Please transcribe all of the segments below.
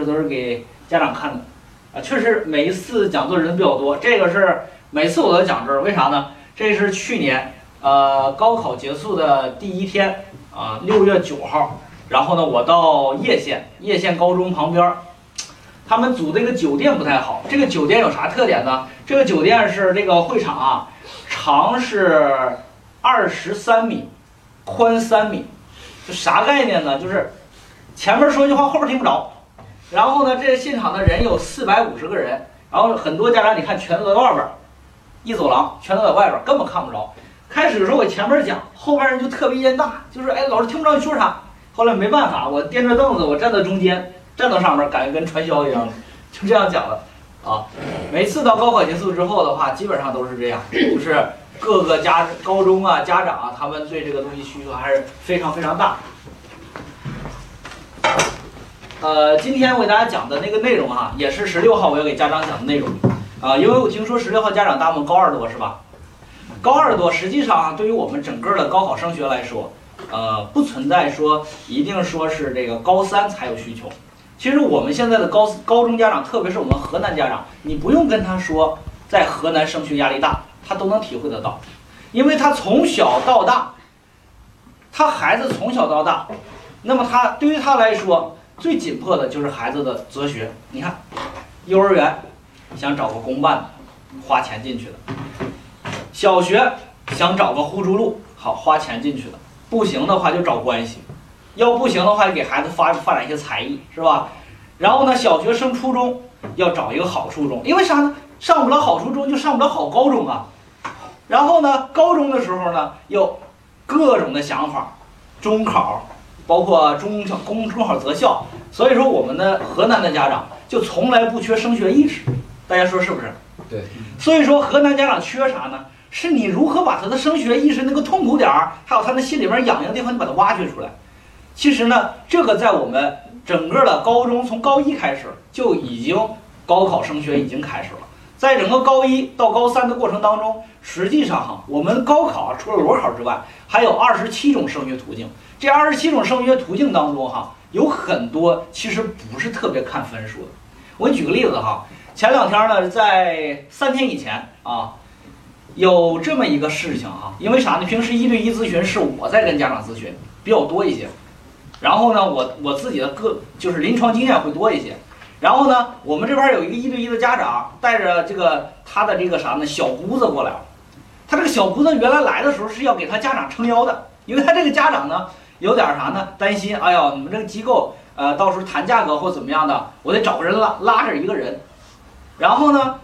这都是给家长看的，啊，确实每一次讲座人比较多，这个是每次我都讲这儿，为啥呢？这是去年呃高考结束的第一天啊，六月九号，然后呢，我到叶县叶县高中旁边，他们组这个酒店不太好，这个酒店有啥特点呢？这个酒店是这个会场啊，长是二十三米，宽三米，就啥概念呢？就是前面说一句话，后边听不着。然后呢，这现场的人有四百五十个人，然后很多家长你看全都在外边，一走廊全都在外边，根本看不着。开始的时候我前面讲，后边人就特别烟大，就是哎老师听不着你说啥。后来没办法，我垫着凳子，我站在中间，站到上面，感觉跟传销一样，就这样讲了啊。每次到高考结束之后的话，基本上都是这样，就是各个家高中啊家长啊，他们对这个东西需求还是非常非常大。呃，今天我给大家讲的那个内容哈、也是十六号我要给家长讲的内容啊、因为我听说十六号家长大部分高二多是吧？高二多实际上啊对于我们整个的高考升学来说，呃，不存在说一定说是这个高三才有需求。其实我们现在的高高中家长，特别是我们河南家长，你不用跟他说在河南升学压力大，他都能体会得到，因为他从小到大，他孩子从小到大，那么他对于他来说。最紧迫的就是孩子的择学。你看，幼儿园想找个公办的，花钱进去的；小学想找个互助路，好花钱进去的。不行的话就找关系，要不行的话就给孩子发发展一些才艺，是吧？然后呢，小学升初中要找一个好初中，因为啥呢？上不了好初中就上不了好高中啊。然后呢，高中的时候呢，有各种的想法，中考。包括中小公中考择校，所以说我们的河南的家长就从来不缺升学意识，大家说是不是？对。所以说河南家长缺啥呢？是你如何把他的升学意识那个痛苦点儿，还有他那心里边痒痒的地方，你把它挖掘出来。其实呢，这个在我们整个的高中从高一开始就已经高考升学已经开始了，在整个高一到高三的过程当中，实际上哈，我们高考除了裸考之外，还有二十七种升学途径。这二十七种升学途径当中，哈，有很多其实不是特别看分数的。我举个例子哈，前两天呢，在三天以前啊，有这么一个事情哈，因为啥呢？平时一对一咨询是我在跟家长咨询比较多一些，然后呢，我我自己的个就是临床经验会多一些。然后呢，我们这边有一个一对一的家长带着这个他的这个啥呢小姑子过来，他这个小姑子原来来的时候是要给他家长撑腰的，因为他这个家长呢。有点啥呢？担心，哎呀，你们这个机构，呃，到时候谈价格或怎么样的，我得找个人拉拉着一个人。然后呢，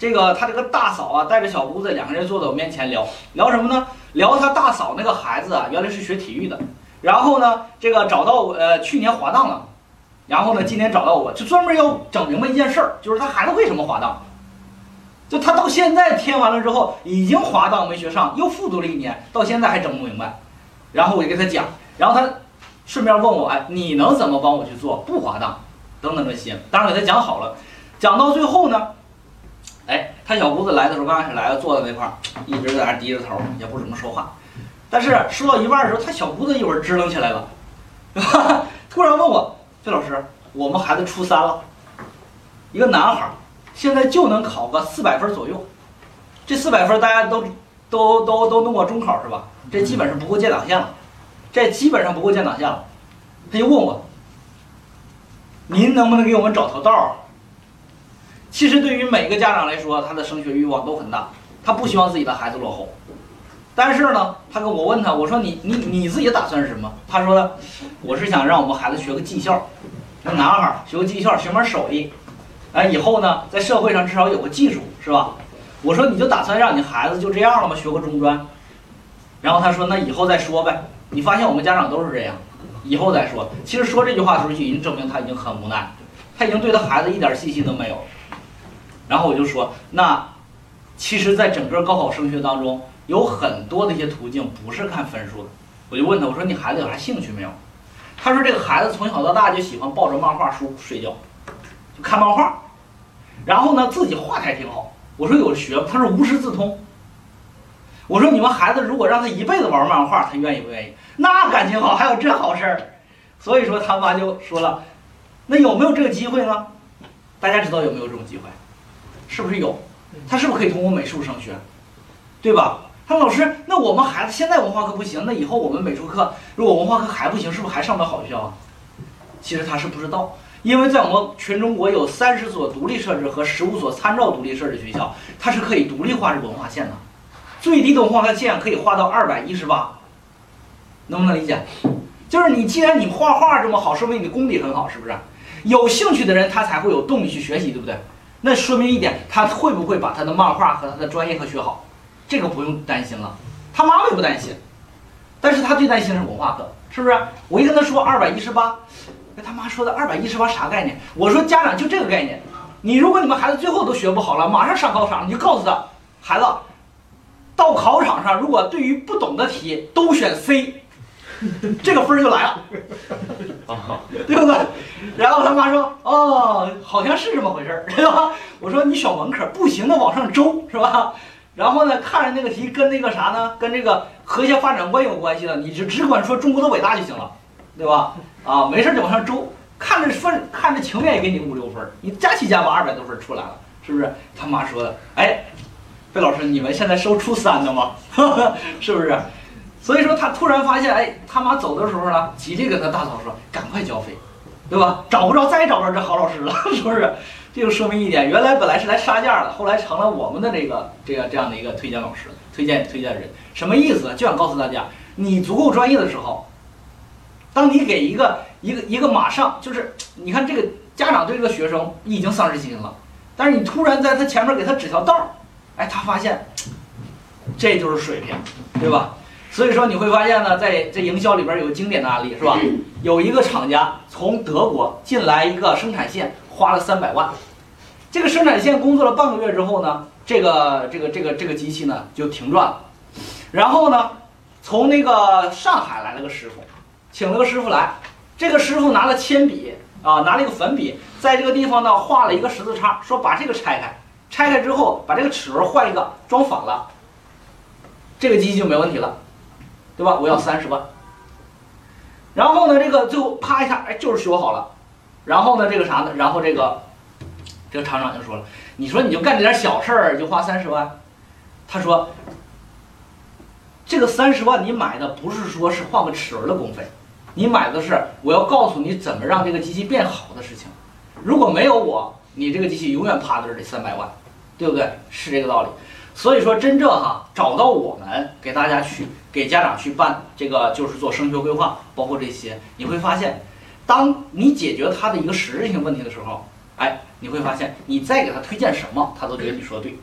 这个他这个大嫂啊，带着小姑子两个人坐在我面前聊聊什么呢？聊他大嫂那个孩子啊，原来是学体育的，然后呢，这个找到我，呃，去年滑档了，然后呢，今天找到我，就专门要整明白一件事儿，就是他孩子为什么滑档。就他到现在填完了之后，已经滑档没学上，又复读了一年，到现在还整不明白。然后我就给他讲。然后他顺便问我，哎，你能怎么帮我去做不滑档，等等这些，当然给他讲好了。讲到最后呢，哎，他小姑子来的时候，刚开始来了，坐在那块儿，一直在那低着头，也不怎么说话。但是说到一半的时候，他小姑子一会儿支棱起来了，突然问我，费老师，我们孩子初三了，一个男孩，现在就能考个四百分左右。这四百分大家都都都都弄过中考是吧？这基本上不够建档线了。这基本上不够建档线了，他就问我：“您能不能给我们找条道？”其实对于每个家长来说，他的升学欲望都很大，他不希望自己的孩子落后。但是呢，他跟我问他，我说：“你你你自己打算是什么？”他说：“，我是想让我们孩子学个技校，那男孩学个技校，学门手艺，哎，以后呢，在社会上至少有个技术，是吧？”我说：“你就打算让你孩子就这样了吗？学个中专？”然后他说：“那以后再说呗。”你发现我们家长都是这样，以后再说。其实说这句话的时候就已经证明他已经很无奈，他已经对他孩子一点信心都没有。然后我就说，那其实，在整个高考升学当中，有很多的一些途径不是看分数的。我就问他，我说你孩子有啥兴趣没有？他说这个孩子从小到大就喜欢抱着漫画书睡觉，就看漫画，然后呢自己画的还挺好。我说有学，他说无师自通。我说你们孩子如果让他一辈子玩漫画，他愿意不愿意？那感情好，还有这好事儿，所以说他妈就说了，那有没有这个机会呢？大家知道有没有这种机会？是不是有？他是不是可以通过美术升学？对吧？他说老师，那我们孩子现在文化课不行，那以后我们美术课如果文化课还不行，是不是还上不了好学校啊？其实他是不知道，因为在我们全中国有三十所独立设置和十五所参照独立设置学校，它是可以独立画这文化线的，最低的文化课线可以画到二百一十八，能不能理解？就是你既然你画画这么好，说明你的功底很好，是不是？有兴趣的人他才会有动力去学习，对不对？那说明一点，他会不会把他的漫画和他的专业课学好？这个不用担心了，他妈妈也不担心，但是他最担心的是文化课，是不是？我一跟他说二百一十八，那他妈说的二百一十八啥概念？我说家长就这个概念，你如果你们孩子最后都学不好了，马上上考场，你就告诉他，孩子，到考场上如果对于不懂的题都选 C，这个分儿就来了，对不对？然后他妈说，哦，好像是这么回事儿，对吧？我说你选文科不行的往上周，是吧？然后呢，看着那个题跟那个啥呢，跟这个和谐发展观有关系的，你就只管说中国的伟大就行了，对吧？啊，没事就往上周，看着分，看着情愿也给你五六分，你加起加八二百多分出来了，是不是？他妈说的，哎，费老师，你们现在收初三的吗？是不是？所以说他突然发现，哎，他妈走的时候呢，急着跟他大嫂说，赶快交费，对吧？找不着再找不着这好老师了，是不是？这就说明一点，原来本来是来杀价的，后来成了我们的这个这个这样的一个推荐老师、推荐推荐人。什么意思呢？就想告诉大家，你足够专业的时候，当你给一个一个一个马上就是你看这个家长对这个学生已经丧失信心了，但是你突然在他前面给他指条道儿，哎，他发现这就是水平，对吧？所以说你会发现呢，在在营销里边有个经典的案例是吧？有一个厂家从德国进来一个生产线。花了三百万，这个生产线工作了半个月之后呢，这个这个这个这个机器呢就停转了。然后呢，从那个上海来了个师傅，请了个师傅来，这个师傅拿了铅笔啊，拿了一个粉笔，在这个地方呢画了一个十字叉，说把这个拆开，拆开之后把这个齿轮换一个，装反了，这个机器就没问题了，对吧？我要三十万。然后呢，这个最后啪一下，哎，就是修好了。然后呢，这个啥呢？然后这个，这个厂长就说了：“你说你就干这点小事儿，就花三十万。”他说：“这个三十万你买的不是说是换个齿轮的工费，你买的是我要告诉你怎么让这个机器变好的事情。如果没有我，你这个机器永远趴在这里三百万，对不对？是这个道理。所以说，真正哈找到我们给大家去给家长去办这个，就是做升学规划，包括这些，你会发现。”当你解决他的一个实质性问题的时候，哎，你会发现你再给他推荐什么，他都觉得你说的对，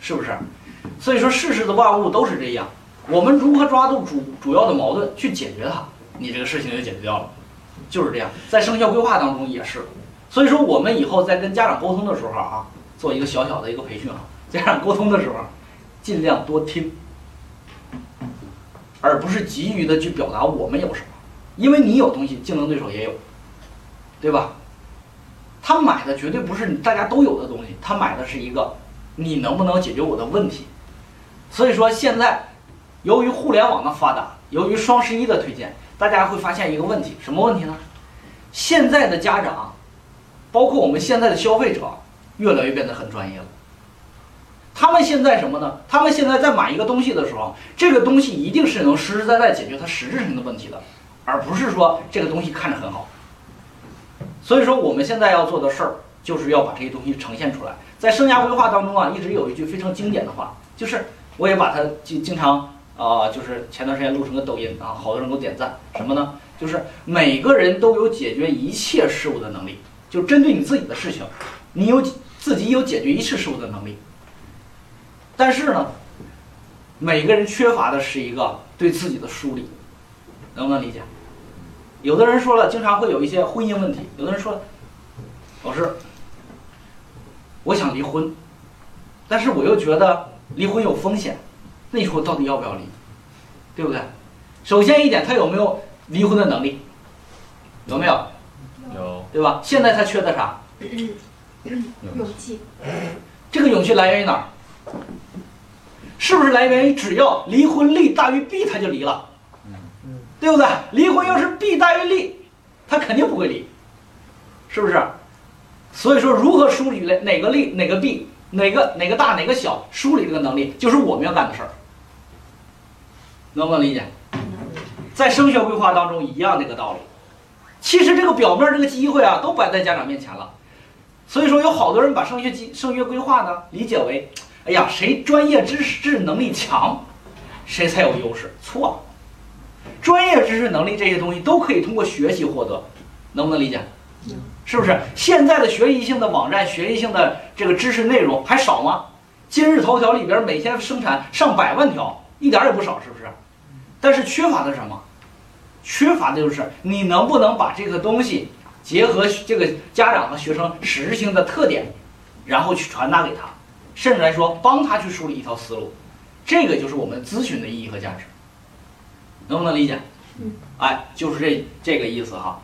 是不是？所以说世事的万物都是这样，我们如何抓住主主要的矛盾去解决它，你这个事情就解决掉了，就是这样。在生肖规划当中也是，所以说我们以后在跟家长沟通的时候啊，做一个小小的一个培训啊，家长沟通的时候，尽量多听，而不是急于的去表达我们有什么。因为你有东西，竞争对手也有，对吧？他买的绝对不是大家都有的东西，他买的是一个你能不能解决我的问题。所以说现在，由于互联网的发达，由于双十一的推荐，大家会发现一个问题，什么问题呢？现在的家长，包括我们现在的消费者，越来越变得很专业了。他们现在什么呢？他们现在在买一个东西的时候，这个东西一定是能实实在在解决他实质性的问题的。而不是说这个东西看着很好，所以说我们现在要做的事儿，就是要把这些东西呈现出来。在生涯规划当中啊，一直有一句非常经典的话，就是我也把它经经常啊，就是前段时间录成个抖音啊，好多人给我点赞。什么呢？就是每个人都有解决一切事物的能力，就针对你自己的事情，你有自己有解决一切事物的能力。但是呢，每个人缺乏的是一个对自己的梳理，能不能理解？有的人说了，经常会有一些婚姻问题。有的人说，老师，我想离婚，但是我又觉得离婚有风险，那你说我到底要不要离？对不对？首先一点，他有没有离婚的能力？有没有？有，对吧？现在他缺的啥？勇气。这个勇气来源于哪儿？是不是来源于只要离婚利大于弊，他就离了？对不对？离婚要是弊大于利，他肯定不会离，是不是？所以说，如何梳理哪哪个利哪个弊，哪个哪个大哪个小，梳理这个能力就是我们要干的事儿，能不能理解？在升学规划当中一样的一个道理。其实这个表面这个机会啊，都摆在家长面前了。所以说，有好多人把升学机升学规划呢理解为，哎呀，谁专业知识知识能力强，谁才有优势。错，专业知识能力这些东西都可以通过学习获得，能不能理解？是不是？现在的学习性的网站、学习性的这个知识内容还少吗？今日头条里边每天生产上百万条，一点也不少，是不是？但是缺乏的是什么？缺乏的就是你能不能把这个东西结合这个家长和学生实质性的特点，然后去传达给他，甚至来说帮他去梳理一条思路，这个就是我们咨询的意义和价值，能不能理解？嗯，哎，就是这这个意思哈。